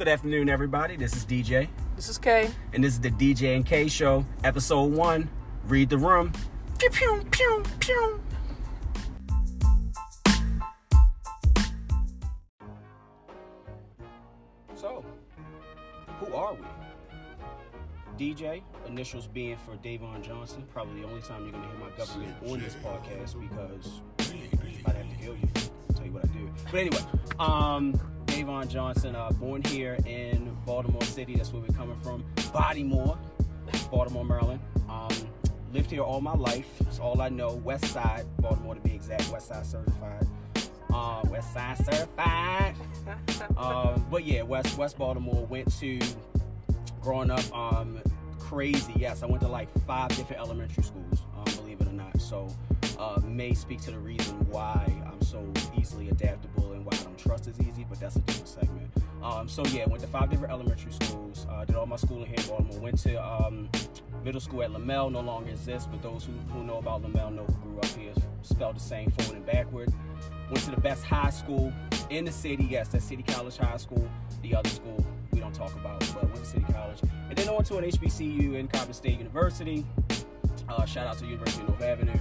Good afternoon, everybody. This is DJ, This is Kay. and this is the DJ and K Show, episode one. Read the room. Pew pew pew pew. So, who are we? DJ, initials being for Davon Johnson. Probably the only time you're gonna hear my government on this podcast because I'd have to kill you. I'll tell you what I do. But anyway, um, Davon Johnson, uh, born here in Baltimore City. That's where we're coming from. Bodymore, Baltimore, Maryland. Um, lived here all my life. It's all I know. West Side, Baltimore to be exact. West Side certified. Uh, West Side certified. Um, but yeah, West West Baltimore. Went to growing up. Um, crazy. Yes, I went to like five different elementary schools. Um, believe it or not. So uh, may speak to the reason why I'm so easily adaptable and why I don't trust as easy. But that's a different segment. Um, so yeah, went to five different elementary schools. Uh, did all my schooling here in Baltimore. Went to um, middle school at Lemmel. No longer exists, but those who, who know about Lemmel know who grew up here. Spelled the same forward and backward. Went to the best high school in the city. Yes, that's City College High School. The other school we don't talk about, but went to City College. And then I went to an HBCU in Coppin State University. Uh, shout out to University of North Avenue.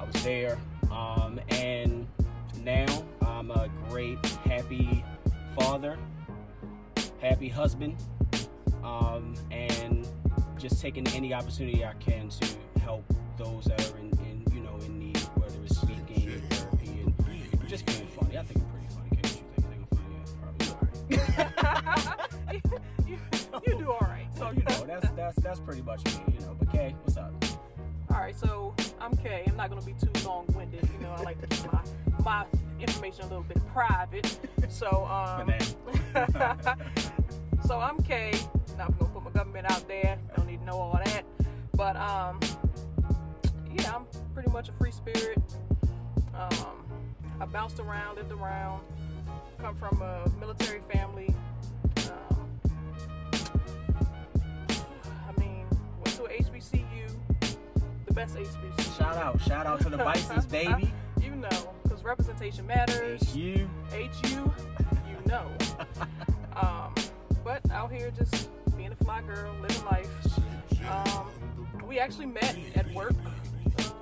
I was there. Um, and now I'm a great, happy father, happy husband, um, and just taking any opportunity I can to help those that are in, in you know, in need, whether it's speaking and therapy and just being funny. I think I'm pretty funny. Kate, what you think? I think I'm funny. Yeah, probably. you, you do all right. So you know, that's that's that's pretty much me. You know, but Kay, what's up? All right, so I'm Kay. I'm not going to be too long-winded. You know, I like to keep my, my information a little bit private. So, um, so I'm Kay. Not going to put my government out there. Don't need to know all that. But, um, yeah, I'm pretty much a free spirit. Um, I bounced around, lived around, come from a military family. Um, I mean, went to HBCU, the best HBCU. Shout out, shout out to the Bisons, baby. You know, because representation matters. HU. HU, you know. um, but out here just being a fly girl, living life. Um, we actually met at work. Um,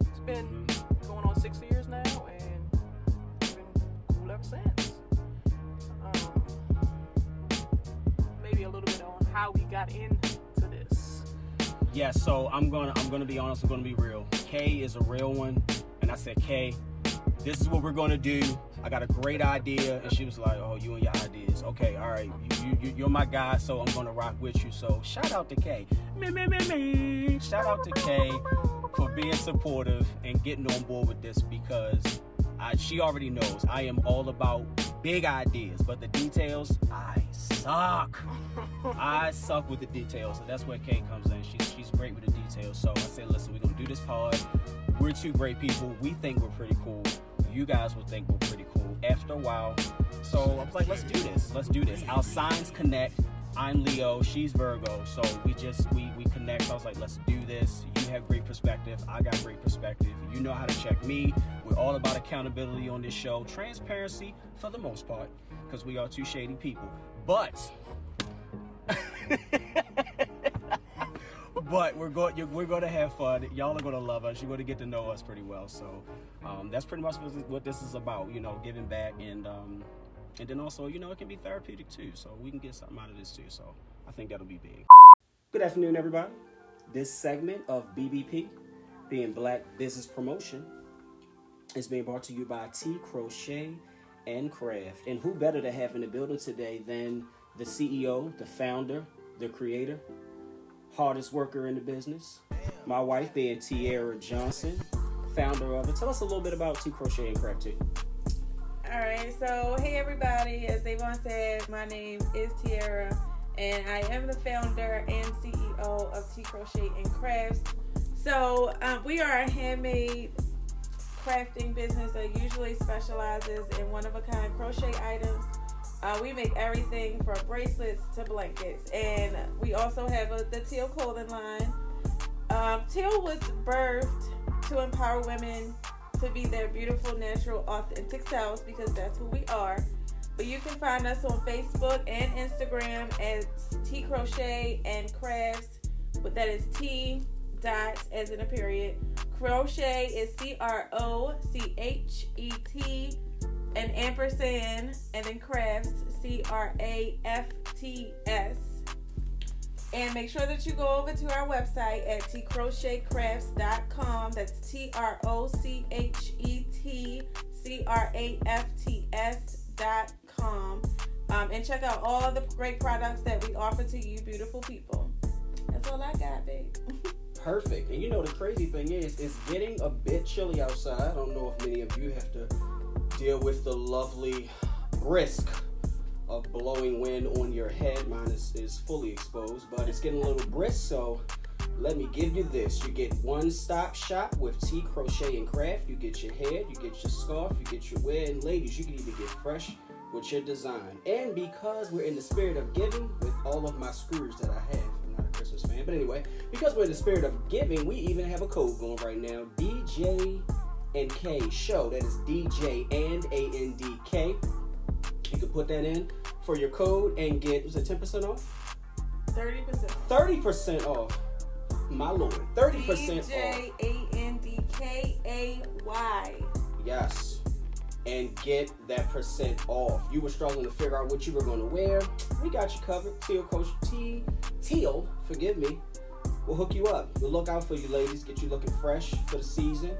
it's been going on six years now, and it's been cool ever since. Um, maybe a little bit on how we got into this. Yeah, so I'm gonna I'm gonna be honest, I'm gonna be real. K is a real one, and I said, Kay, this is what we're gonna do. I got a great idea, and she was like, Oh, you and your ideas. Okay, all right, you, you you're my guy, so I'm gonna rock with you. So shout out to Kay. Me, me, me, me. Shout out to Kay for being supportive and getting on board with this because I, she already knows I am all about big ideas, but the details, I suck. I suck with the details, so that's where Kay comes in. She's she's great with the details. So I said, listen, we're gonna do this pod. We're two great people. We think we're pretty cool. You guys will think we're pretty cool after a while. So I was like, let's do this. Let's do this. Our signs connect. I'm Leo, she's Virgo. So we just we we connect. I was like, let's do this. You have great perspective. I got great perspective. You know how to check me. We're all about accountability on this show. Transparency for the most part, because we are two shady people. But but we're going we're going to have fun. Y'all are going to love us. You're going to get to know us pretty well. So um, that's pretty much what this, is about you know giving back and um, and then also you know it can be therapeutic too. So we can get something out of this too. So i think that'll be big. Good afternoon everybody. This segment of bbp being black business promotion is being brought to you by T Crochet and Craft. And who better to have in the building today than the CEO, the founder, the creator, hardest worker in the business. My wife being Tiara Johnson, founder of it. Tell us a little bit about T Crochet and Craft too. All right, so hey everybody, as Davon said, my name is Tiara, and I am the founder and CEO of T Crochet and Crafts. So um, we are a handmade crafting business that usually specializes in one of a kind crochet items. Uh, we make everything from bracelets to blankets, and we also have a, the Teal clothing line. Um, Teal was birthed to empower women to be their beautiful, natural, authentic selves because that's who we are. But you can find us on Facebook and Instagram as T Crochet and Crafts. But that is T dot as in a period. Crochet is C R O C H E T and ampersand and then crafts C R A F T S. And make sure that you go over to our website at tcrochetcrafts.com. That's T R O C H E T C R A F T S.com. Um, and check out all the great products that we offer to you, beautiful people. That's all I got, babe. Perfect. And you know the crazy thing is, it's getting a bit chilly outside. I don't know if many of you have to deal with the lovely brisk of blowing wind on your head. Mine is, is fully exposed, but it's getting a little brisk, so let me give you this. You get one stop shop with T Crochet and Craft. You get your head, you get your scarf, you get your wear, and ladies, you can even get fresh with your design. And because we're in the spirit of giving with all of my screws that I have, I'm not a Christmas fan, but anyway, because we're in the spirit of giving, we even have a code going right now. DJ and K show. That is DJ and A N D K. You can put that in for your code and get was it ten percent off? 30%. Thirty percent off. My lord, thirty percent off. DJ A N D K A Y. Yes. And get that percent off. You were struggling to figure out what you were going to wear. We got you covered. Teal Coach T Teal, forgive me. We'll hook you up. We'll look out for you, ladies. Get you looking fresh for the season.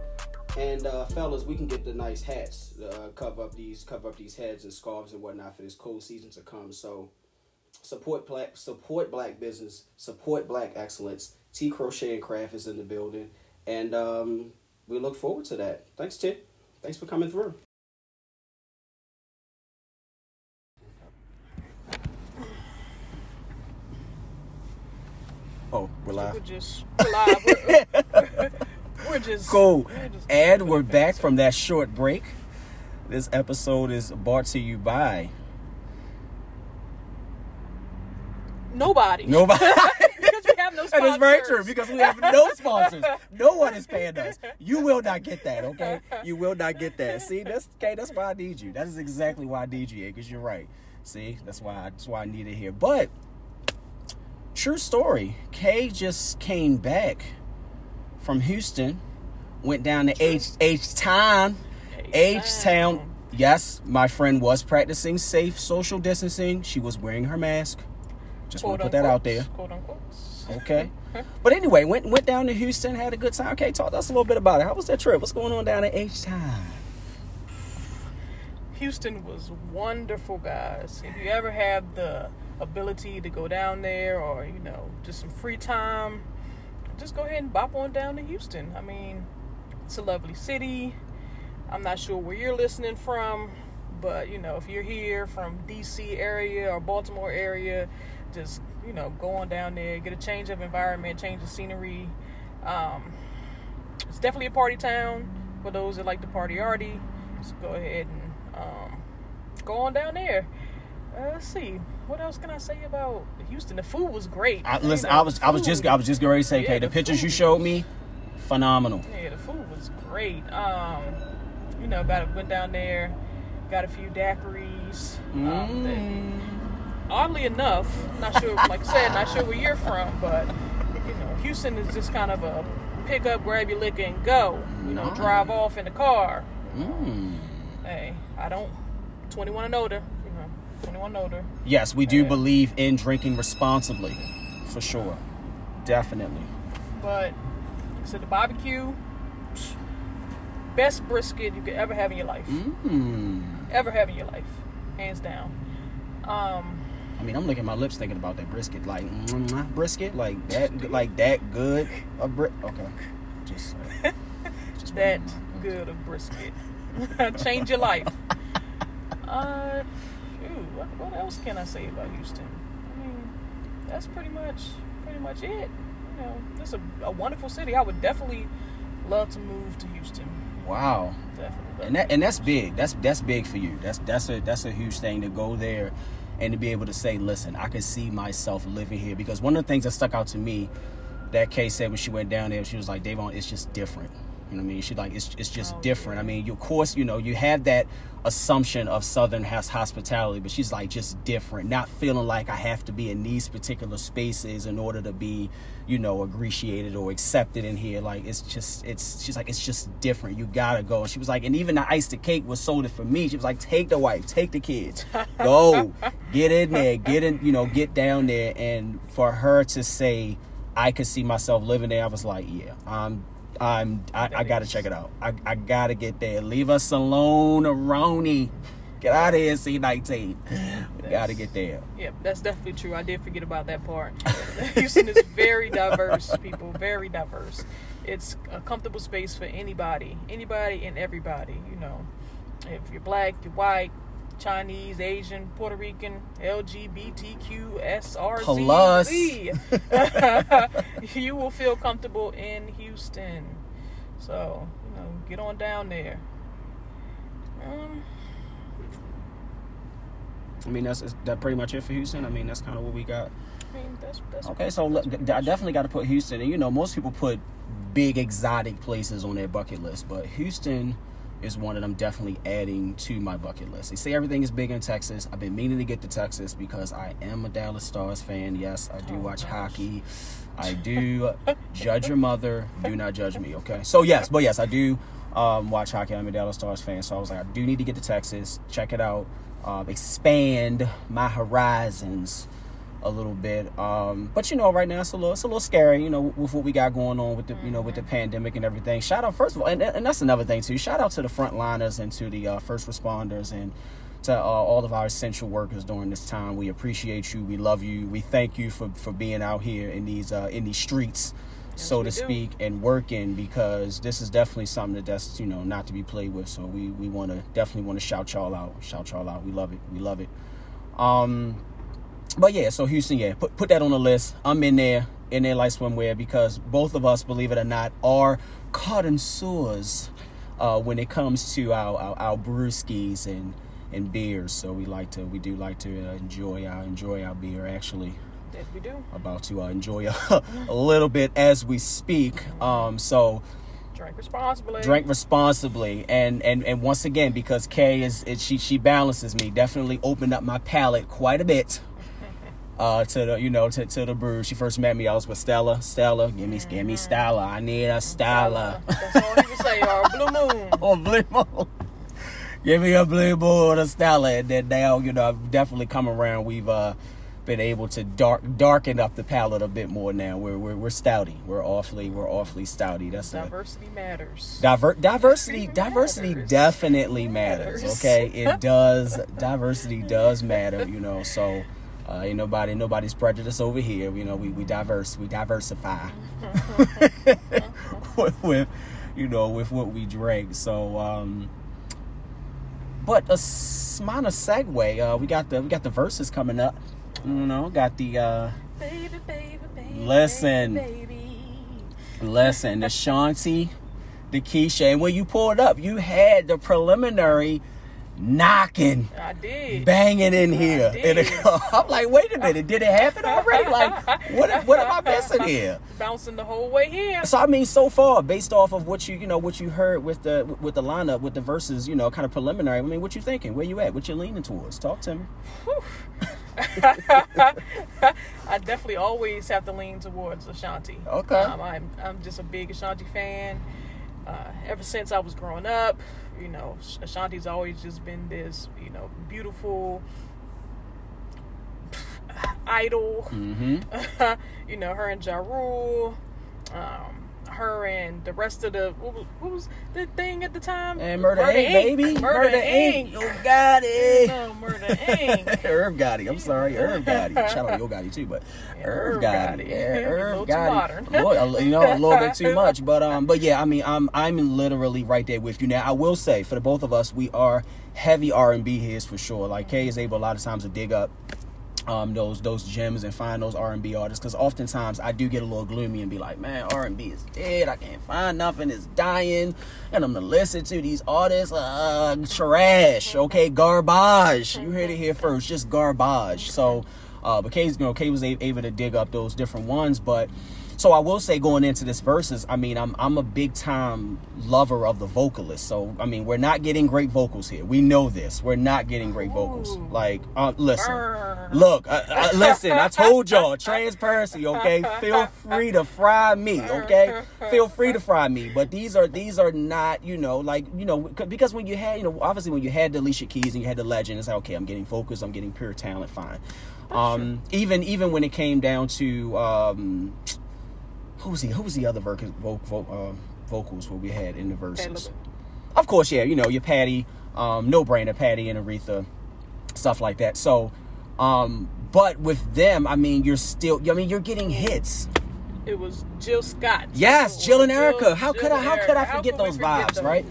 And uh, fellas, we can get the nice hats. Uh, cover up these, cover up these heads and scarves and whatnot for this cold season to come. So support black, support black business, support black excellence. T Crochet and Craft is in the building, and um, we look forward to that. Thanks, T. Thanks for coming through. Oh, we're live. We're just we're live. Just Cool. And we're back from that short break. This episode is brought to you by nobody. nobody. because we have no sponsors. That is very true because we have no sponsors. No one is paying us. You will not get that, okay? You will not get that. See, that's okay. That's why I need you. That is exactly why I need you, because you're right. See, that's why I, that's why I need it here. But true story. Kay just came back from Houston, went down to H H Town, H Town. Yes, my friend was practicing safe social distancing. She was wearing her mask. Just want to put that out there. Quote unquote. Okay. But anyway, went went down to Houston, had a good time. Okay, talk to us a little bit about it. How was that trip? What's going on down at H Town? Houston was wonderful, guys. If you ever have the ability to go down there or, you know, just some free time, just go ahead and bop on down to Houston. I mean, it's a lovely city. I'm not sure where you're listening from, but, you know, if you're here from DC area or Baltimore area, just, you know, go on down there, get a change of environment, change of scenery. Um, it's definitely a party town for those that like to party arty. Just go ahead and um, go on down there. Uh, let's see. What else can I say about Houston? The food was great. I, listen, I was I was just I was just going to say, okay, the the pictures you showed me, phenomenal. Yeah, the food was great. Um, you know, got went down there, got a few daiquiris. Um, that- Mm. oddly enough, not sure. Like I said, not sure where you're from, but you know, Houston is just kind of a pick up, grab your liquor, and go. You know, Nice. drive off in the car. Mm. Hey, I don't. 21 and older. You 21 older. Yes, we do Yeah. believe in drinking responsibly, for sure, definitely. But so the barbecue, best brisket you could ever have in your life, Mm. ever have in your life, hands down. Um, I mean, I'm licking my lips thinking about that brisket, like mm, brisket, like that, like that good. A bri- okay, just, uh, just that good of brisket, change your life. Uh, what, what else can I say about Houston? I mean, that's pretty much pretty much it. You know, it's a, a wonderful city. I would definitely love to move to Houston. Wow. Definitely. and that and that's big. That's that's big for you. That's that's a that's a huge thing to go there and to be able to say, listen, I can see myself living here because one of the things that stuck out to me that Kay said when she went down there, she was like, Davon, it's just different. You know what I mean? She like it's it's just Oh, different. yeah. I mean, of course, you know, you have that assumption of Southern has hospitality, but she's like just different. Not feeling like I have to be in these particular spaces in order to be, you know, appreciated or accepted in here. Like it's just it's she's like it's just different. You gotta go. And she was like, and even the iced cake was sold it for me. She was like, take the wife, take the kids, go, get in there, get in, you know, get down there. And for her to say, I could see myself living there, I was like, yeah, I'm I'm I, I gotta check it out. I, I gotta get there. Leave us alone, Aroni. Get out of here, C nineteen. We gotta get there. Yeah, that's definitely true. I did forget about that part. Houston is very diverse, people. Very diverse. It's a comfortable space for anybody, anybody and everybody. You know, if you're black, you're white, Chinese, Asian, Puerto Rican, LGBTQ, SRZ, Plus. you will feel comfortable in Houston. So, you know, get on down there. Um, I mean, that's that pretty much it for Houston. I mean, that's kind of what we got. I mean, that's that's Okay, so look, I definitely got to put Houston. And you know, most people put big exotic places on their bucket list, but Houston is one that I'm definitely adding to my bucket list. They say everything is big in Texas. I've been meaning to get to Texas because I am a Dallas Stars fan. Yes, I do Oh, watch gosh. hockey. I do judge your mother. Do not judge me, okay? So yes, but yes, I do um, watch hockey. I'm a Dallas Stars fan, so I was like, I do need to get to Texas, check it out, um, expand my horizons a little bit. Um, but you know, right now it's a little it's a little scary, you know, with what we got going on with the you know with the pandemic and everything. Shout out first of all, and, and that's another thing too. Shout out to the frontliners and to the uh, first responders and to uh, all of our essential workers during this time. We appreciate you. We love you. We thank you for for being out here in these uh, in these streets. so we to do. speak, and working because this is definitely something that that's you know not to be played with. So we we want to definitely want to shout y'all out, shout y'all out. We love it, we love it. Um, but yeah, so Houston, yeah, put put that on the list. I'm in there, in there like swimwear because both of us, believe it or not, are connoisseurs uh, when it comes to our our, our brewskis and and beers. So we like to we do like to uh, enjoy our enjoy our beer actually that we do. about to uh, enjoy a, a little bit as we speak. Um, so Drink responsibly. drink responsibly, and and and once again, because Kay is, is she she balances me, definitely opened up my palate quite a bit. Uh, to the you know to, to the brew. She first met me. I was with Stella. Stella, give me give me Stella. I need a Stella. That's all can say. Or blue moon. or blue moon. Give me a blue moon or a Stella, and then now you know I've definitely come around. We've uh, been able to dark darken up the palette a bit more now. We're we're, we're stouty. We're awfully we're awfully stouty. That's a Diversity matters. Diver- diversity diversity matters. definitely matters, Matters. okay it does diversity does matter you know so uh, ain't nobody nobody's prejudice over here you know we, we diverse we diversify with, with you know with what we drink so um but a minor segue uh we got the we got the verses coming up you know got the uh Baby, baby, baby. Listen. Baby. Listen, the Shanti, the Keyshia, and when you pulled up, you had the preliminary knocking, banging in here. it- I'm like, wait a minute, did it happen already? Like, what? What am I missing here? Bouncing the whole way here. So I mean, so far, based off of what you you know what you heard with the with the lineup with the verses, you know, kind of preliminary. I mean, what you thinking? Where you at? What you leaning towards? Talk to me. I definitely always have to lean towards Ashanti. Okay. Um, I'm I'm just a big Ashanti fan. Uh, ever since I was growing up, you know, Ashanti's always just been this, you know, beautiful idol. Mm-hmm. you know, her and Ja Rule, um, her and the rest of the what was, what was the thing at the time? And Murder, Inc, baby. Murder, Inc. Inc. Yo Gotti. No, Murder Inc. Irv Gotti. I'm sorry, Irv Gotti. Shout out Yo Gotti too, but Irv Irv Gotti. Gotti. Yeah, A Irv Gotti. A you know, a little bit too much, but um, but yeah, I mean, I'm I'm literally right there with you. Now, I will say for the both of us, we are heavy R and B heads for sure. Like Kay is able a lot of times to dig up um, those those gems and find those R and B artists because oftentimes I do get a little gloomy and be like, man, R and B is dead. I can't find nothing. It's dying, and I'm gonna listen to these artists. Uh, trash. Okay, garbage. You heard it here first. Just garbage. So, uh, but Kay's you know Kay was able to dig up those different ones, but So I will say going into this verses, I mean, I'm I'm a big time lover of the vocalist. So I mean, we're not getting great vocals here. We know this. We're not getting great vocals. Like, uh, listen, look, uh, uh, listen. I told y'all transparency. Okay, feel free to fry me. Okay, feel free to fry me. But these are these are not you know like you know because when you had you know obviously when you had the Alicia Keys and you had the Legend, it's like okay, I'm getting focused. I'm getting pure talent. Fine. Um, even even when it came down to um, who was he? Who was the other voc- vo- vo- uh, vocals what we had in the verses? Of course, yeah. You know, your Patti, um, no brainer, Patti and Aretha, stuff like that. So, um, but with them, I mean, you're still. I mean, you're getting hits. It was Jill Scott. Yes, Jill and Erykah. Jill- how could Jill I? How could I forget those forget vibes, those? right?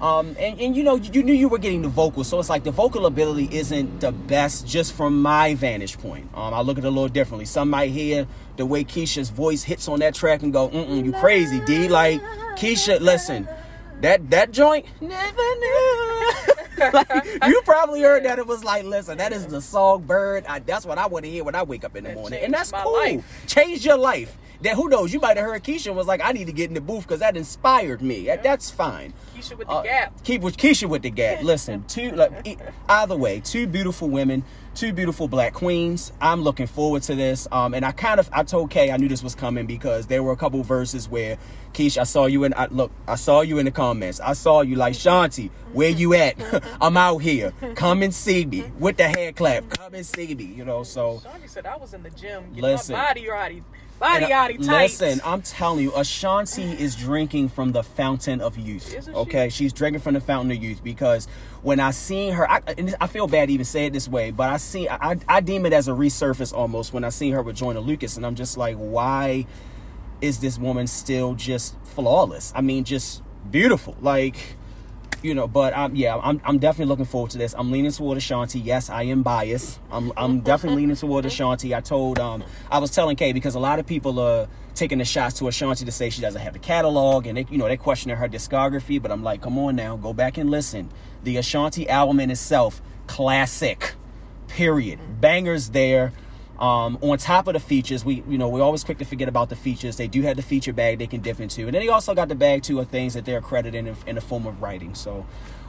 Um, and, and you know, you knew you were getting the vocals, so it's like the vocal ability isn't the best just from my vantage point. Um, I look at it a little differently. Some might hear the way Keyshia's voice hits on that track and go, "Mm, you crazy, D." Like Keyshia, listen, that that joint, never knew. like, you probably heard that it was like, listen, that is the songbird. I, that's what I want to hear when I wake up in the That morning, and that's cool. life. Change your life. That who knows? You might have heard Keyshia was like, I need to get in the booth because that inspired me. That- That's fine. Keyshia with the Uh, gap. Keep with Keyshia with the gap. Listen, two like either way, two beautiful women, two beautiful black queens. I'm looking forward to this. Um, and I kind of I told Kay I knew this was coming because there were a couple verses where Keyshia, I saw you in. I, look, I saw you in the comments. I saw you like Shanti, where you at? I'm out here. Come and see me with the hand clap. Come and see me. You know, so. Shawty said I was in the gym getting Listen. my body already, body tight. Listen, I'm telling you, Ashanti is drinking from the fountain of youth. Isn't she? Okay, she's drinking from the fountain of youth because when I seen her, I, and I feel bad to even say it this way, but I see, I, I deem it as a resurface almost when I seen her with Joyner Lucas, and I'm just like, why is this woman still just flawless? I mean, just beautiful, like. You know, but um, yeah, I'm, I'm definitely looking forward to this. I'm leaning toward Ashanti. Yes, I am biased. I'm, I'm definitely leaning toward Ashanti. I told, um, I was telling Kay because a lot of people are taking the shots to Ashanti to say she doesn't have a catalog, and they, you know, they're questioning her discography. But I'm like, come on now, go back and listen. The Ashanti album in itself, classic. Period. Bangers there. Um, on top of the features, we you know we're always quick to forget about the features. They do have the feature bag they can dip into, and then they also got the bag too of things that they're credited in, in the form of writing. So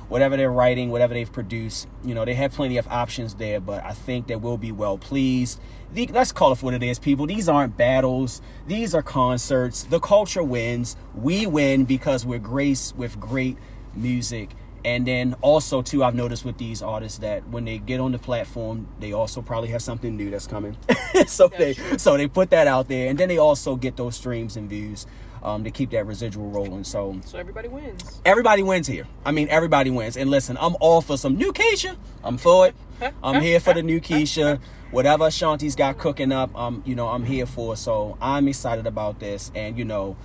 whatever they're writing, whatever they've produced, you know they have plenty of options there. But I think they will be well pleased. The, let's call it for what it is, people. These aren't battles. These are concerts. The culture wins. We win because we're graced with great music. And then also too, I've noticed with these artists that when they get on the platform, they also probably have something new that's coming. so they so they put that out there, and then they also get those streams and views um, to keep that residual rolling. So So everybody wins. everybody wins here. I mean, everybody wins. And listen, I'm all for some new Keyshia. I'm for it. I'm here for the new Keyshia. Whatever Shanti's got cooking up, um, you know, I'm here for. So I'm excited about this. And you know,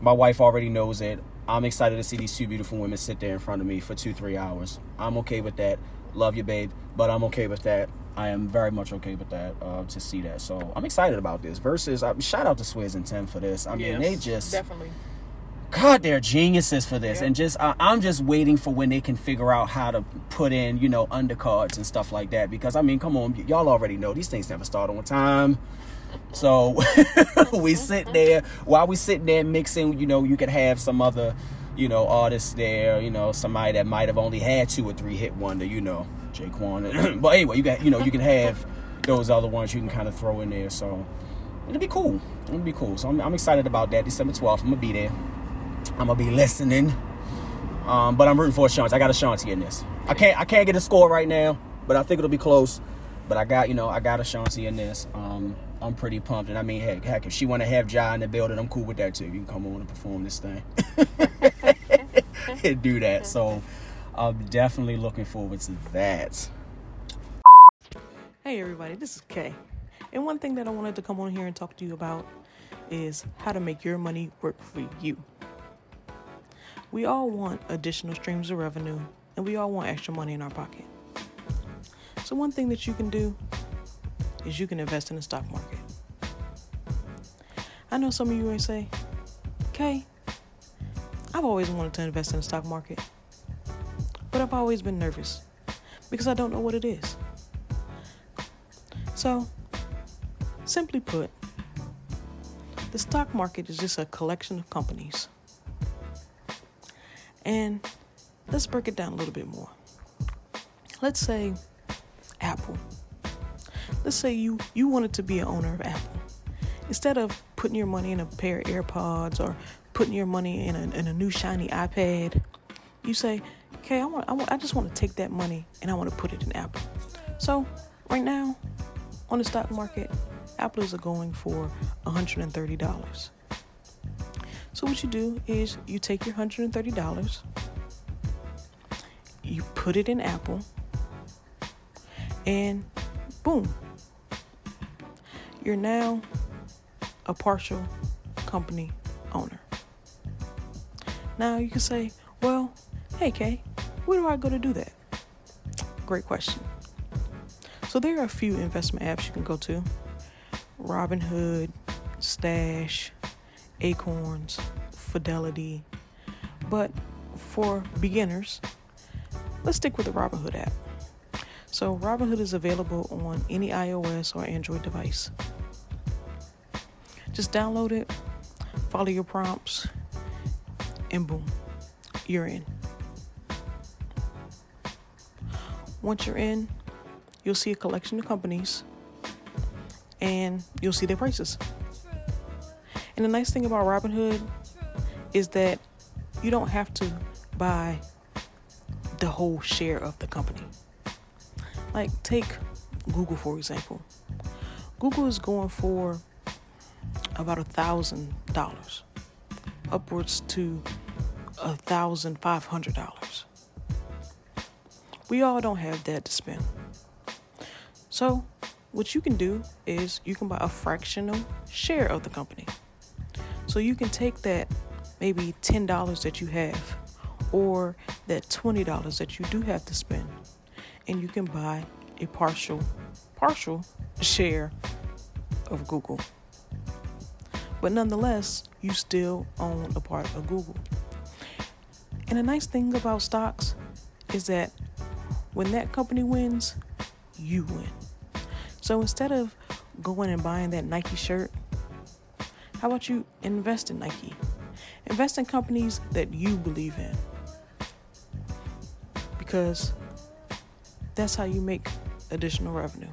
my wife already knows it. I'm excited to see these two beautiful women sit there in front of me for two, three hours. I'm okay with that. Love you, babe, but I'm okay with that. I am very much okay with that uh, to see that. So I'm excited about this. Versus, uh, shout out to Swizz and Tim for this. I mean, Yes, they just definitely. God, they're geniuses for this, Yeah. and just I, I'm just waiting for when they can figure out how to put in, you know, undercards and stuff like that. Because I mean, come on, y- y'all already know these things never start on time. So we sit there while we sitting there mixing. You know, you could have some other, you know, artists there. You know, somebody that might have only had two or three hit wonder. You know, Jaquan. but anyway, you got you know you can have those other ones you can kind of throw in there. So it'll be cool. It'll be cool. So I'm, I'm excited about that. December 12th, I'm gonna be there. I'm gonna be listening. Um, but I'm rooting for Ashanti. I got a Ashanti in this. I can't I can't get a score right now, but I think it'll be close. But I got you know I got Ashanti in this. Um, I'm pretty pumped, and I mean heck, heck if she want to have Ja in the building, I'm cool with that too. You can come on and perform this thing and do that. So I'm definitely looking forward to that. Hey everybody, this is Kay. And one thing that I wanted to come on here and talk to you about is how to make your money work for you. We all want additional streams of revenue and we all want extra money in our pocket. So one thing that you can do is you can invest in the stock market. I know some of you may say, okay, I've always wanted to invest in the stock market, but I've always been nervous because I don't know what it is. So, simply put, the stock market is just a collection of companies. And let's break it down a little bit more. Let's say Apple. Let's say you you wanted to be an owner of Apple. Instead of putting your money in a pair of AirPods or putting your money in a, in a new shiny iPad, you say, "Okay, I want, I want I just want to take that money and I want to put it in Apple." So, right now on the stock market, apples are going for $130. So what you do is you take your $130, you put it in Apple, and boom, you're now a partial company owner. Now you can say, well, hey Kay, where do I go to do that? Great question. So there are a few investment apps you can go to. Robinhood, Stash, Acorns, Fidelity. But for beginners, let's stick with the Robinhood app. So, Robinhood is available on any iOS or Android device. Just download it, follow your prompts, and boom, you're in. Once you're in, you'll see a collection of companies and you'll see their prices. And the nice thing about Robinhood is that you don't have to buy the whole share of the company. Like, take Google for example. Google is going for about a thousand dollars, upwards to a thousand five hundred dollars. We all don't have that to spend. So, what you can do is you can buy a fractional share of the company. So you can take that maybe $10 that you have or that $20 that you do have to spend and you can buy a partial partial share of Google. But nonetheless, you still own a part of Google. And the nice thing about stocks is that when that company wins, you win. So instead of going and buying that Nike shirt, how about you invest in Nike? Invest in companies that you believe in. Because that's how you make additional revenue.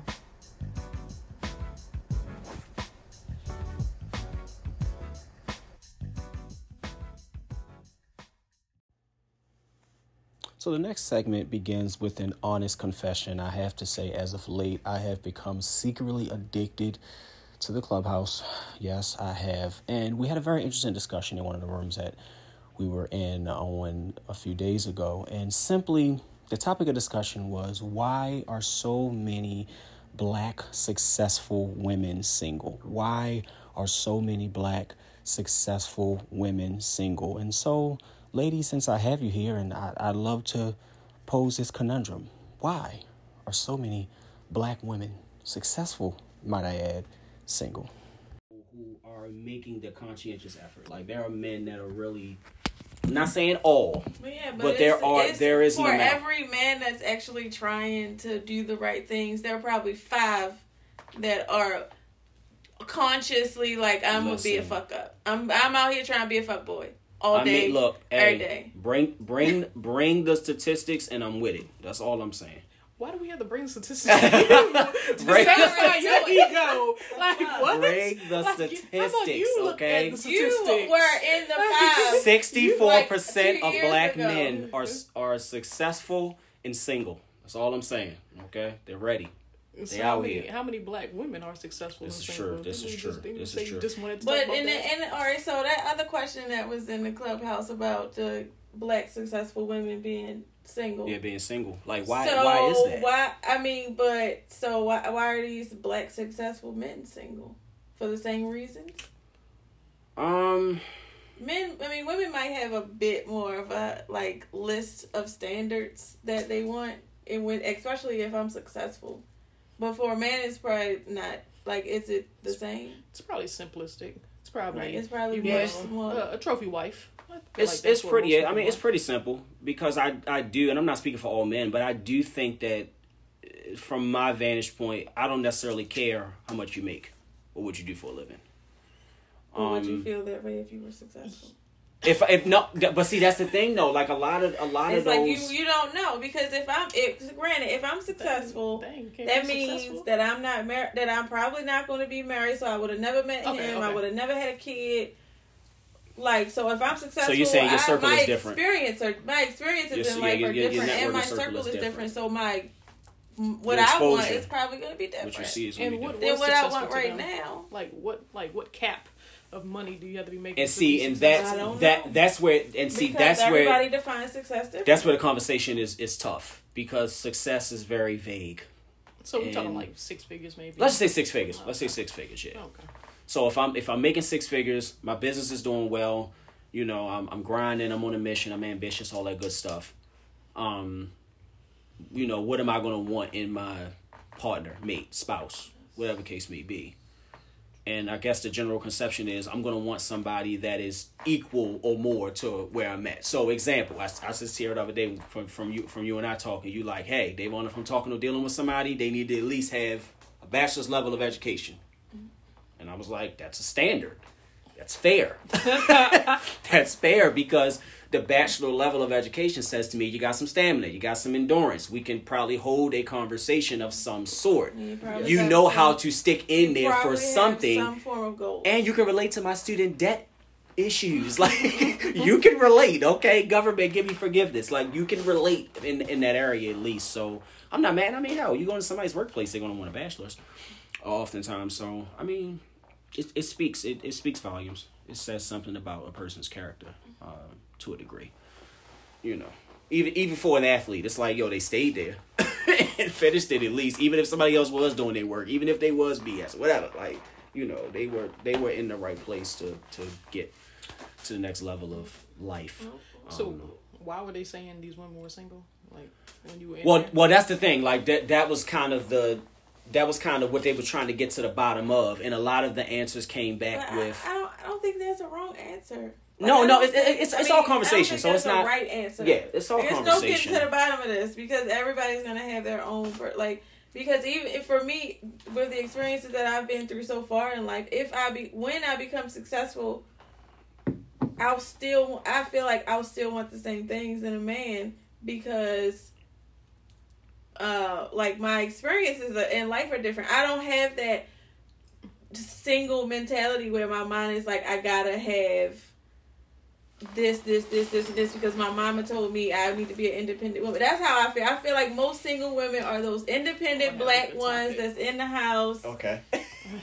So the next segment begins with an honest confession. I have to say, as of late, I have become secretly addicted to the clubhouse. Yes, I have. And we had a very interesting discussion in one of the rooms that we were in uh, on a few days ago. And simply, the topic of discussion was why are so many black successful women single? Why are so many black successful women single? And so ladies, since I have you here, and I, I'd love to pose this conundrum. Why are so many black women, successful, might I add, single? Who are making the conscientious effort. Like, there are men that are really. I'm not saying all, But yeah, but, But there are- there is an for amount. every man that's actually trying to do the right things. There are probably five that are consciously like I'm gonna be a fuck up. I'm I'm out here trying to be a fuck boy all I day. mean, look, every hey, day. bring bring bring the statistics, and I'm with it. That's all I'm saying. Why do we have to bring statistics to you? to Bring- satisfy your ego? Like what? Bring the Like, how about statistics, you okay? At the You were in the five. Sixty-four percent Like, of black ago. men are are successful and single. That's all I'm saying. Okay, they're ready. So They how out many, here. How many black women are successful? This is single? true. This is true. Just, didn't you This is true. just wanted to But talk about in the, that? all right, so that other question that was in the clubhouse about the black successful women being single. Yeah, being single. Like why? So why is that? Why? I mean, but so why? Why are these black successful men single? For the same reasons. Um, Men, I mean, women might have a bit more of a like list of standards that they want, and when especially if I'm successful. But for a man, it's probably not. Like, is it the same? It's probably simplistic. It's probably Like, it's probably you know, more- a, a trophy wife. I feel it's like it's pretty. most I mean, people it's pretty simple because I I do, and I'm not speaking for all men, but I do think that uh, from my vantage point, I don't necessarily care how much you make or what you do for a living. Or would you Um, feel that way if you were successful? If if no, but see that's the thing though. Like a lot of a lot It's of like those. you you don't know because if I'm if granted if I'm successful. Dang, can't That means successful. that I'm not married. That I'm probably not going to be married. So I would have never met Okay, him. I would have never had a kid. Like so, if I'm successful, you're saying your I- circle my is different. Experience or my experiences Your- in yeah, life your- are your- your different, and my circle circle is is different. different. So my what I want is probably going to be different what you see is And be what different. than what I want right them? now. Like what? Like what cap of money do you have to be making? And see, and successful? That's that know. that's where and see because that's everybody where defines success different. that's where the conversation is is tough because success is very vague. So we're talking like six figures, maybe. Let's say six figures. Oh, let's say six figures. Yeah. Oh, okay. So if I'm if I'm making six figures, my business is doing well. You know, I'm I'm grinding. I'm on a mission. I'm ambitious. All that good stuff. Um, you know, what am I gonna want in my partner, mate, spouse, whatever case may be? And I guess the general conception is I'm gonna want somebody that is equal or more to where I'm at. So, example, I, I just here the other day from from you from you and I talking. You like, hey, they want if I'm talking or dealing with somebody, they need to at least have a bachelor's level of education. And I was like, that's a standard. That's fair. that's fair because the bachelor level of education says to me, you got some stamina, you got some endurance. We can probably hold a conversation of some sort. You You know some- how to stick in there for something some form of goal. and you can relate to my student debt issues like you can relate okay government give me forgiveness like you can relate in in that area at least so i'm not mad i mean hell you go into somebody's workplace they're going to want a bachelor's oftentimes so i mean it, it speaks it, it speaks volumes it says something about a person's character uh, to a degree you know even even for an athlete it's like yo they stayed there and finished it at least even if somebody else was doing their work even if they was bs whatever like you know they were they were in the right place to to get to the next level of life So Um, why were they saying these women were single? Like when you were in well there? well that's the thing like that that was kind of the that was kind of what they were trying to get to the bottom of and a lot of the answers came back I, with I don't. I don't think there's a wrong answer. No, no, don't it- it- think- it's- I it's mean, all I conversation, think so there's it's not- right answer. yeah it's all conversation There's no getting to the bottom of this because everybody's gonna have their own per- like because even if for me with the experiences that I've been through so far in life, if I be when I become successful, I'll still I feel like I'll still want the same things in a man because uh like my experiences in life are different. I don't have that single mentality where my mind is like I gotta have this, this, this, this, and this because my mama told me I need to be an independent woman. That's how I feel. I feel like most single women are those independent black ones okay. that's in the house okay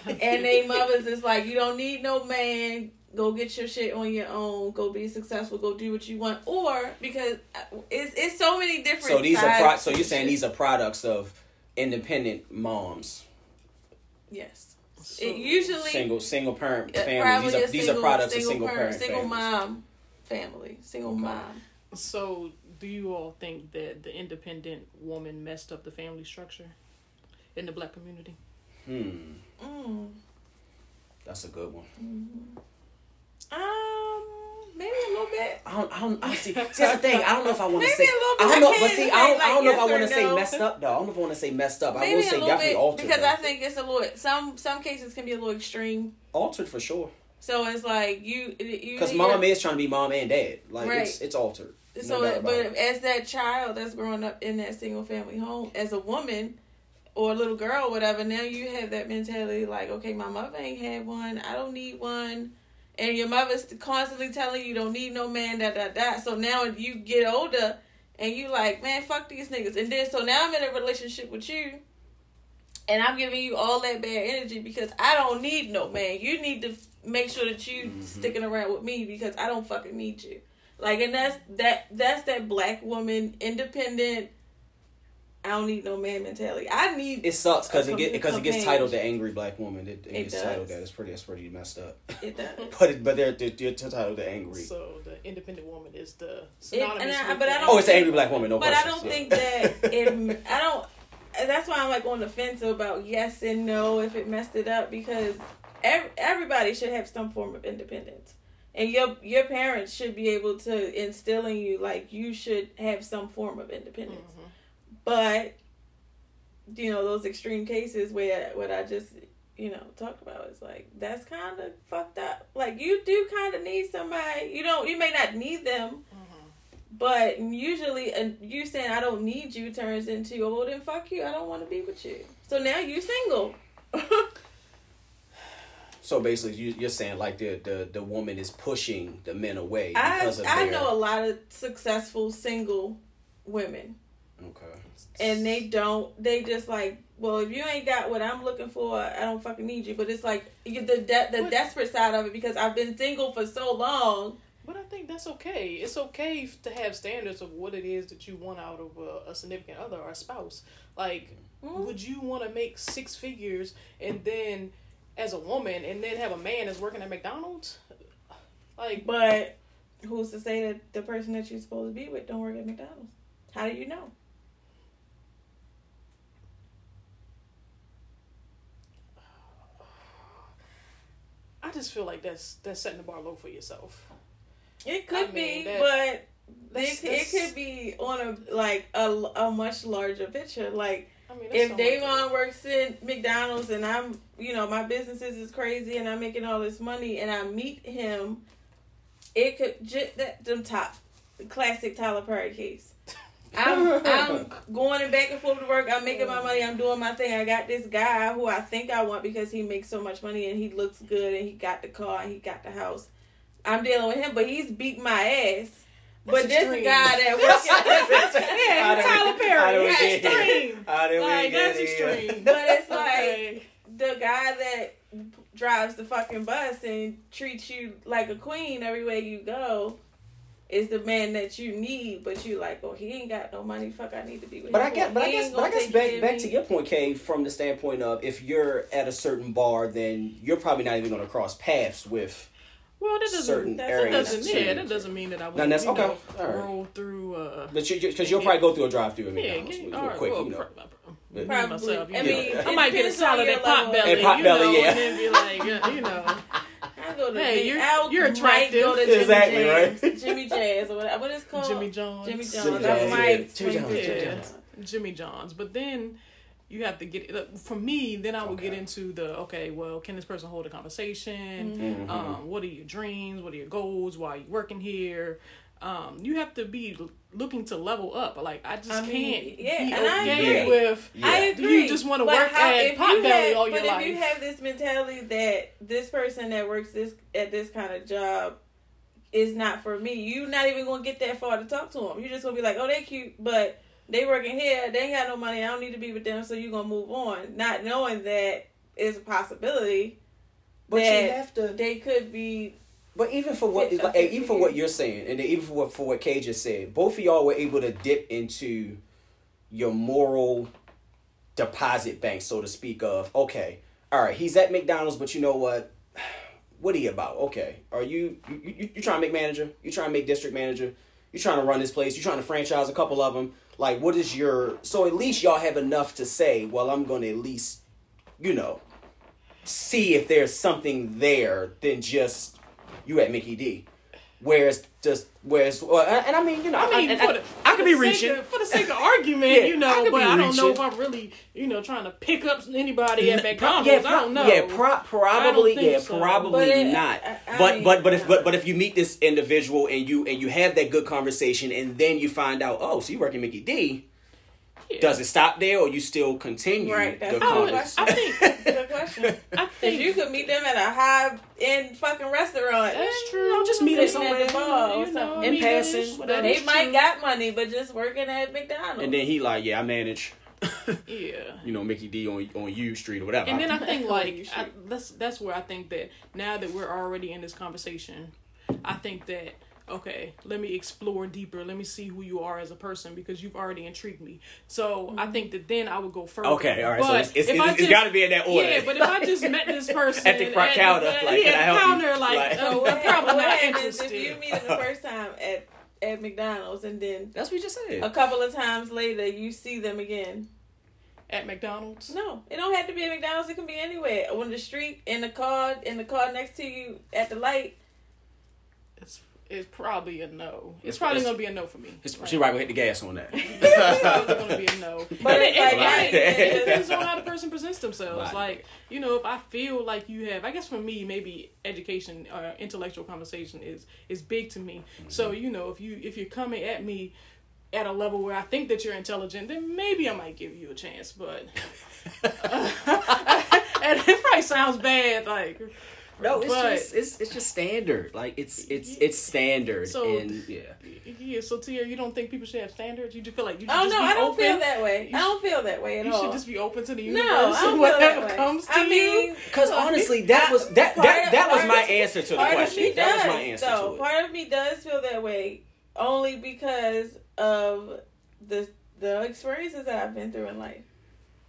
and they mothers is like, you don't need no man. Go get your shit on your own. Go be successful. Go do what you want. Or because it's it's so many different. so these are pro- so you're saying these are products of independent moms yes. So- It usually single single parent families these are, a these single, are products of single single parent, parent single families. mom family, single Okay. mom. So, do you all think that the independent woman messed up the family structure in the black community? hmm Mm. that's a good one Um, maybe a little bit. I don't, I don't, I see, see, that's the thing. I don't know if I want to say. a little bit. I don't I know, but see, I don't, I don't know if I want to say messed up though. I don't know if I want to say messed up. I Maybe will a say little definitely bit altered. because though. I think it's a little. Some some cases can be a little extreme. altered for sure. So it's like you you Because mom is trying to be mom and dad. Like Right. it's it's altered. No So, but it. as that child that's growing up in that single family home, as a woman or a little girl, whatever, now you have that mentality like, okay, my mother ain't had one, I don't need one, and your mother's constantly telling you, don't need no man, da da da. So now you get older and you like, man, fuck these niggas, and then so now I'm in a relationship with you. And I'm giving you all that bad energy because I don't need no man. You need to make sure that you Mhm. sticking around with me because I don't fucking need you. Like, and that's that that's that black woman, independent. I don't need no man mentality. I need It sucks because it get because it gets titled the angry black woman. It, it, It gets titled that. It's pretty. It's pretty messed up. it. Does. But it, but they're they're, they're titled the angry. So, the independent woman is the It- synonymous. and I- with but I don't oh, it's the angry black woman. No but I don't yeah. think that it. I don't. That's why I'm like on the fence about yes and no if it messed it up because ev- everybody should have some form of independence, and your your parents should be able to instill in you like you should have some form of independence. Mhm. But you know those extreme cases where what I just you know, talked about. is like that's kind of fucked up. Like you do kind of need somebody. You don't. You may not need them, but usually, uh, you saying I don't need you turns into oh well then fuck you. I don't want to be with you. So now you're single. So basically, you, you're saying like the, the the woman is pushing the men away I because of I know a lot of successful single women. Okay. and they don't they just like well if you ain't got what i'm looking for i don't fucking need you but it's like you the de- the But- desperate side of it because i've been single for so long But I think that's okay. It's okay to have standards of what it is that you want out of a, a significant other or a spouse. Like, Mhm. would you want to make six figures and then, as a woman, and then have a man that's working at McDonald's? Like, but who's to say that the person that you're supposed to be with don't work at mcdonald's how do you know I just feel like that's that's setting the bar low for yourself. it could I mean, be that- but That's, it, it could be on a like a, a much larger picture like I mean, if so Davon works in McDonald's and I'm, you know, my businesses is crazy and I'm making all this money and I meet him, it could just that them top classic Tyler Perry case. I'm I'm going and back and forth to work. I'm making my money. I'm doing my thing. I got this guy who I think I want because he makes so much money and he looks good and he got the car and he got the house. I'm dealing with him, but he's beat my ass. but this guy that works Yeah, How did we- Tyler Perry. That's extreme. How did we Like, that's extreme. But it's like Okay. the guy that drives the fucking bus and treats you like a queen everywhere you go is the man that you need, but you like, oh, he ain't got no money. Fuck, I need to be with But him. I guess, but I guess, but I guess back back me. to your point, Kay, from the standpoint of if you're at a certain bar, then you're probably not even going to cross paths with. Well, that doesn't. certain that areas doesn't. too. Yeah, that doesn't mean that I No, would. that's- you okay. know, All right. roll through. Uh, But you, because you'll probably go through a drive-through at yeah, McDonald's, get, real all right. quick, well, you know. pro- me Probably. myself, you I know. mean, I might get a depends on salad at Pot level. Belly, At Pot you Belly, know, yeah. and then be like, you know, I go to Hey, you're- I you're attractive. go to Jimmy Exactly, Jazz, right? Jimmy Jazz or whatever. What is it called? Jimmy John's. Jimmy John's. Jimmy I John's, might yeah. Jimmy swing John's, through Jimmy Jimmy John's. John's. Jimmy John's. But then you have to get it. For me, then I would get into the okay. Well, can this person hold a conversation? Mm-hmm. Um, what are your dreams? What are your goals? Why are you working here? Um, you have to be looking to level up. Like I just I mean, can't yeah, be and I okay agree. with. Yeah. I agree. you just wanna But work how- at if Potbelly you have- all your life. but if you have this mentality that this person that works this at this kind of job is not for me, you're not even gonna get that far to talk to them. You're just gonna be like, oh, they cute, but they working here, they ain't got no money. I don't need to be with them, so you're gonna move on, not knowing that is a possibility. But that you have to. They could be. But even for what, like, even for what you. you're saying, and even for what for what Kay just said, both of y'all were able to dip into your moral deposit bank, so to speak. Of okay, all right, he's at McDonald's, but you know what? What are you about? Okay, are you you you, you trying to make manager? You trying to make district manager? You trying to run this place? You trying to franchise a couple of them? Like, what is your? So at least y'all have enough to say. Well, I'm going to at least, you know, see if there's something there than just you at Mickey D. Whereas just whereas well, and, and I mean you know I mean, I, for I, the, I for could be sake reaching. of, for the sake of argument, Yeah, you know, could but I don't know if I'm really, you know, trying to pick up anybody at N- McDonald's. Yeah, I don't know. Yeah, pro- probably. Yeah, so. probably But it- not. I- I but mean, but but if but but if you meet this individual and you and you have that good conversation and then you find out, oh, so you work at Mickey D. Yeah. Does it stop there or you still continue Right, that's the the I, would. Oh, I think That's a good question. I If think you could meet them at a high end fucking restaurant, that's eh, true. You know, just meet them Sitting at the somewhere. bar or you know. In passing, whatever. they might true. got money, but just working at McDonald's. And then he like, yeah, I manage, Yeah. you know, Mickey D on on U Street or whatever. And then I think like. I, that's that's where I think that now that we're already in this conversation, I think that okay, let me explore deeper. Let me see who you are as a person because you've already intrigued me. So I think that then I would go further. okay, all right. so But it's it's, if I got to be in that order. Yeah, but if I just met this person At the front counter, uh, like, yeah, can I at help the you? counter, like, Like- So I'm probably not interested. if you meet them the first time at at McDonald's and then That's what you just said. a couple of times later you see them again? at McDonald's. No, it don't have to be at McDonald's. It can be anywhere on the street, in the car, in the car next to you, at the light. It's it's probably a no. It's, It's- probably it's- gonna be a no for me. It's- She right gonna hit the gas on that. probably going to be a no. But it's it- like, and it- it depends on how the person presents themselves. Right. Like, you know, if I feel like you have, I guess for me, maybe education or intellectual conversation is is big to me. Mm-hmm. So, you know, if you if you're coming at me at a level where I think that you're intelligent, then maybe I might give you a chance. But and it probably sounds bad, like No, it's But- just it's it's just standard. Like it's it's it's standard So- and yeah. yeah. So Tia, you don't think people should have standards? You just feel like you should Oh just no, be I don't open. feel that way. You I don't feel that way at You all. You should just be open to the universe. no, I don't and feel whatever that way. comes to I you. Because honestly, that was that Part that that was my answer to the question. me That was my answer though. to it. Part of me does feel that way, only because of the the experiences that I've been through in life.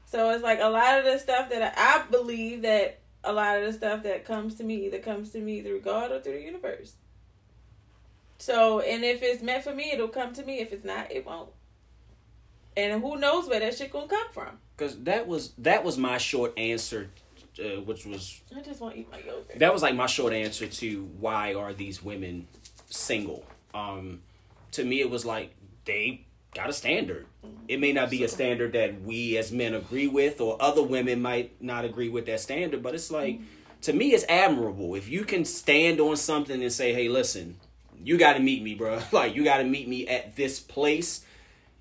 So it's like a lot of the stuff that I, I believe that a lot of the stuff that comes to me either comes to me through God or through the universe. So, and if it's meant for me, it'll come to me. If it's not, it won't. And who knows where that shit gonna come from? Because that was that was my short answer, uh, which was I just want to eat my yogurt. that was like my short answer to why are these women single. Um, to me, it was like they got a standard. Mm-hmm. It may not be a standard that we as men agree with, or other women might not agree with that standard. But it's like mm-hmm. to me, it's admirable if you can stand on something and say, "Hey, listen, you got to meet me, bro. Like you got to meet me at this place."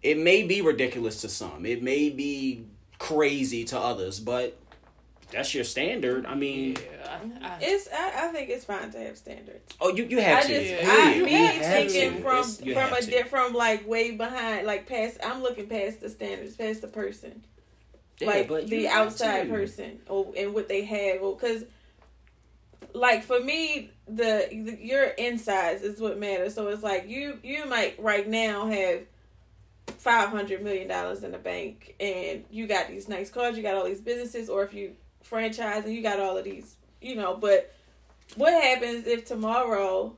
It may be ridiculous to some. It may be crazy to others, but that's your standard. I mean, Yeah, I, I, It's I, I think it's fine to have standards. oh, you you have I to. just Yeah, I, you me thinking from from a to. di- from like way behind like past I'm looking past the standards, past the person. Yeah, like but the outside to. person or and what they have or cuz like for me the, the your insides is what matters. So it's like you you might right now have 500 million dollars in the bank and you got these nice cars, you got all these businesses or if you franchise and you got all of these, you know, but what happens if tomorrow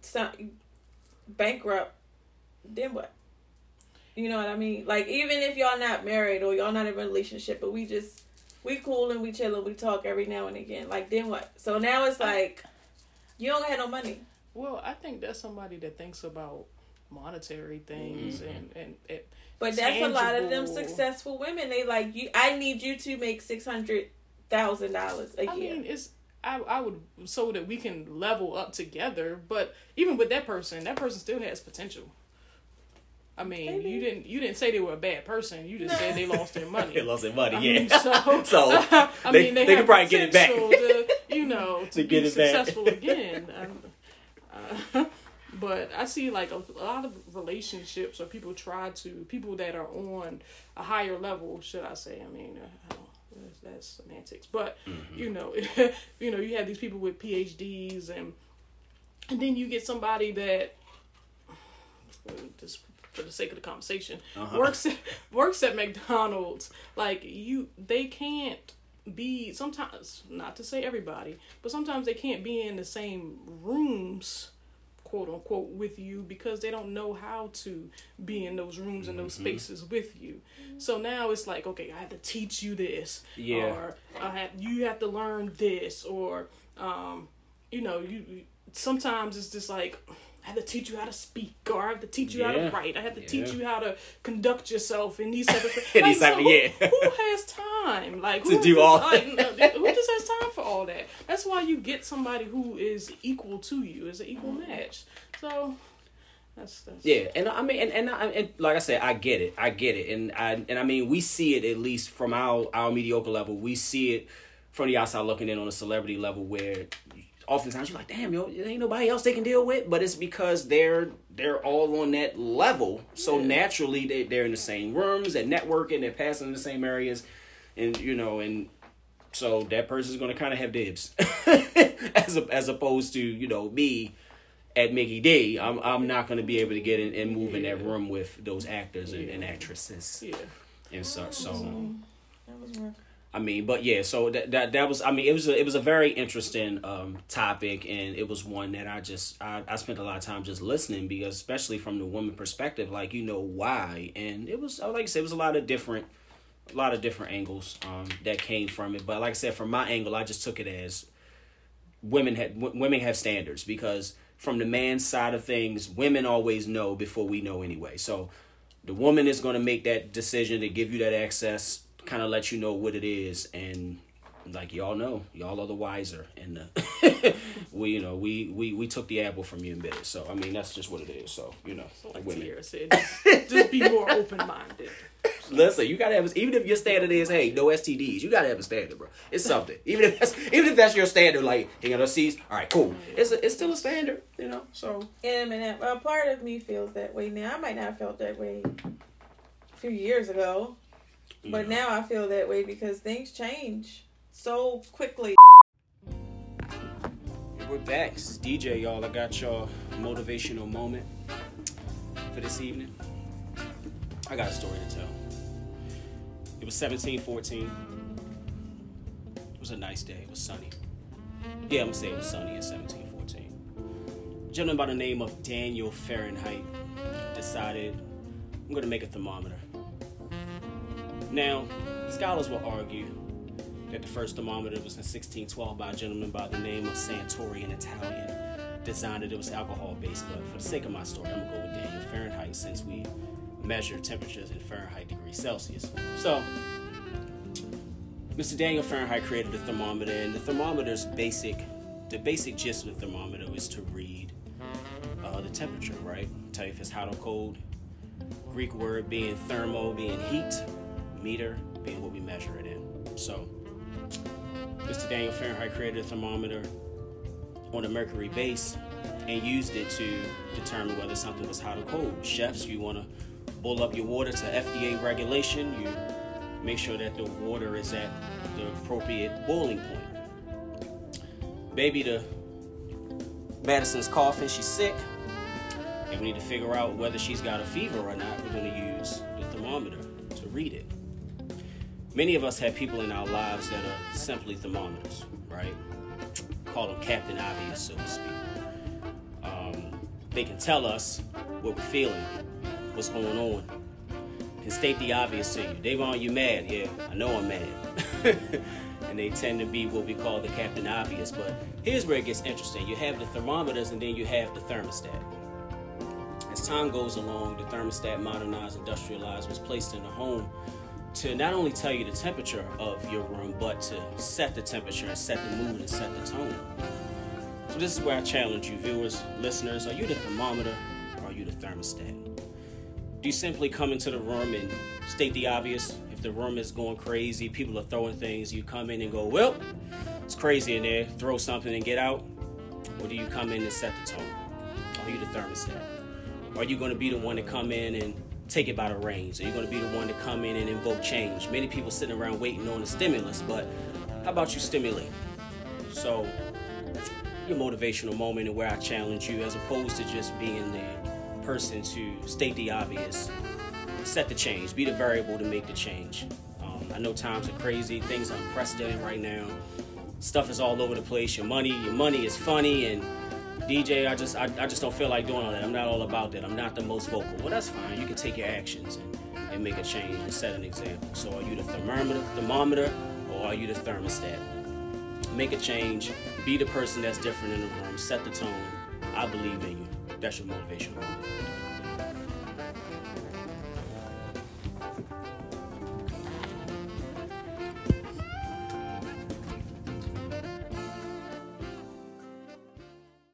some bankrupt then what? You know what I mean? Like even if y'all not married or y'all not in a relationship, but we just we cool and we chill and we talk every now and again. Like then what? So now it's like you don't have no money. well, I think that's somebody that thinks about monetary things Mm-hmm. and and it, But that's a lot of them successful women. They like you. I need you to make six hundred thousand dollars a I year. I mean, it's I I would so that we can level up together. But even with that person, that person still has potential. I mean, Maybe. you didn't you didn't say they were a bad person. You just said they lost their money. They lost their money, I yeah. mean, so, So, I they- mean, they, they could probably get it back. To, you know, to, To be get it back. successful again. Um, uh, but I see like a, a lot of relationships or people try to people that are on a higher level. Should I say? I mean, uh, I that's semantics. But Mm-hmm. you know, you know, you have these people with PhDs and and then you get somebody that just for the sake of the conversation Uh-huh. works works at McDonald's. Like you, they can't be sometimes. Not to say everybody, but sometimes they can't be in the same rooms, quote unquote, with you because they don't know how to be in those rooms and those Mm-hmm. spaces with you. So now it's like, okay, I have to teach you this, Yeah. or I have you have to learn this, or um, you know, you sometimes it's just like. I have to teach you how to speak, or I have to teach you how to write. I have to Yeah. teach you how to conduct yourself in these type of In these Like, of- who, yeah. who has time? Like who To do all like, who just has all that? That's why you get somebody who is equal to you, is an equal mm-hmm. match. So that's that's Yeah, and I mean, and and, I, and like I said, I get it, I get it, and I and I mean, we see it at least from our our mediocre level. We see it from the outside looking in on a celebrity level, where oftentimes you're like, damn, yo, there ain't nobody else they can deal with, but it's because they're they're all on that level, so Yeah. naturally they they're in the same rooms, they're networking, they're passing in the same areas, and you know, and so that person's gonna kind of have dibs, as a, as opposed to you know me at Mickey D, I'm I'm not gonna be able to get in and move in that room with those actors and, and actresses yeah. and such. So That was work. I mean, but yeah, so that that that was I mean it was a, it was a very interesting um topic and it was one that I just I, I spent a lot of time just listening because especially from the woman perspective, like you know why, and it was I like I said, it was a lot of different a lot of different angles um that came from it. But like I said, from my angle, I just took it as women had w- women have standards because from the man's side of things, women always know before we know anyway. So the woman is going to make that decision to give you that access, kind of let you know what it is, and like y'all know, y'all are the wiser, and uh, we, you know, we, we we took the apple from you and bit it. So I mean, that's just what it is. So you know, So like women. Tierra said, just, just be more open minded. Listen, you gotta have even if your standard is hey no STDs, you gotta have a standard, bro. It's something. even if that's even if that's your standard, like you got no C's, all right, cool. It's a, it's still a standard, you know. So In a minute. Well, part of me feels that way now. I might not have felt that way a few years ago, but you know. now I feel that way because things change so quickly. we're back. This is DJ, y'all. I got your motivational moment for this evening. I got a story to tell. It was 1714. It was a nice day. It was sunny. Yeah, I'm gonna say it was sunny in 1714. A gentleman by the name of Daniel Fahrenheit decided I'm gonna make a thermometer. Now, scholars will argue that the first thermometer was in 1612 by a gentleman by the name of Santori, an Italian. Designed it, it was alcohol based, but for the sake of my story, I'm gonna go with Daniel Fahrenheit since we measure temperatures in Fahrenheit degrees Celsius. So, Mr. Daniel Fahrenheit created a thermometer, and the thermometer's basic, the basic gist of the thermometer is to read uh, the temperature, right? Tell you if it's hot or cold. Greek word being thermo, being heat, meter being what we measure it in. So, Mr. Daniel Fahrenheit created a thermometer on a mercury base and used it to determine whether something was hot or cold. Chefs, you want to boil up your water to FDA regulation. You make sure that the water is at the appropriate boiling point. Baby, the Madison's coughing, she's sick, and we need to figure out whether she's got a fever or not. We're going to use the thermometer to read it. Many of us have people in our lives that are simply thermometers, right? Call them Captain Obvious, so to speak. Um, they can tell us what we're feeling, what's going on, can state the obvious to you. Davon, you mad? Yeah, I know I'm mad. and they tend to be what we call the Captain Obvious. But here's where it gets interesting. You have the thermometers and then you have the thermostat. As time goes along, the thermostat, modernized, industrialized, was placed in the home to not only tell you the temperature of your room, but to set the temperature and set the mood and set the tone. So this is where I challenge you, viewers, listeners. Are you the thermometer or are you the thermostat? Do you simply come into the room and state the obvious? If the room is going crazy, people are throwing things, you come in and go, well, it's crazy in there, throw something and get out? Or do you come in and set the tone? Are you the thermostat? Are you going to be the one to come in and take it by the reins? Are you going to be the one to come in and invoke change? Many people sitting around waiting on a stimulus, but how about you stimulate? So, your motivational moment and where I challenge you, as opposed to just being the person to state the obvious, set the change, be the variable to make the change. Um, I know times are crazy, things are unprecedented right now. Stuff is all over the place. Your money, your money is funny, and DJ, I just, I, I just don't feel like doing all that. I'm not all about that. I'm not the most vocal. Well, that's fine. You can take your actions and, and make a change and set an example. So, are you the thermometer, thermometer, or are you the thermostat? Make a change. Be the person that's different in the room. Set the tone. I believe in you. That's your motivational moment.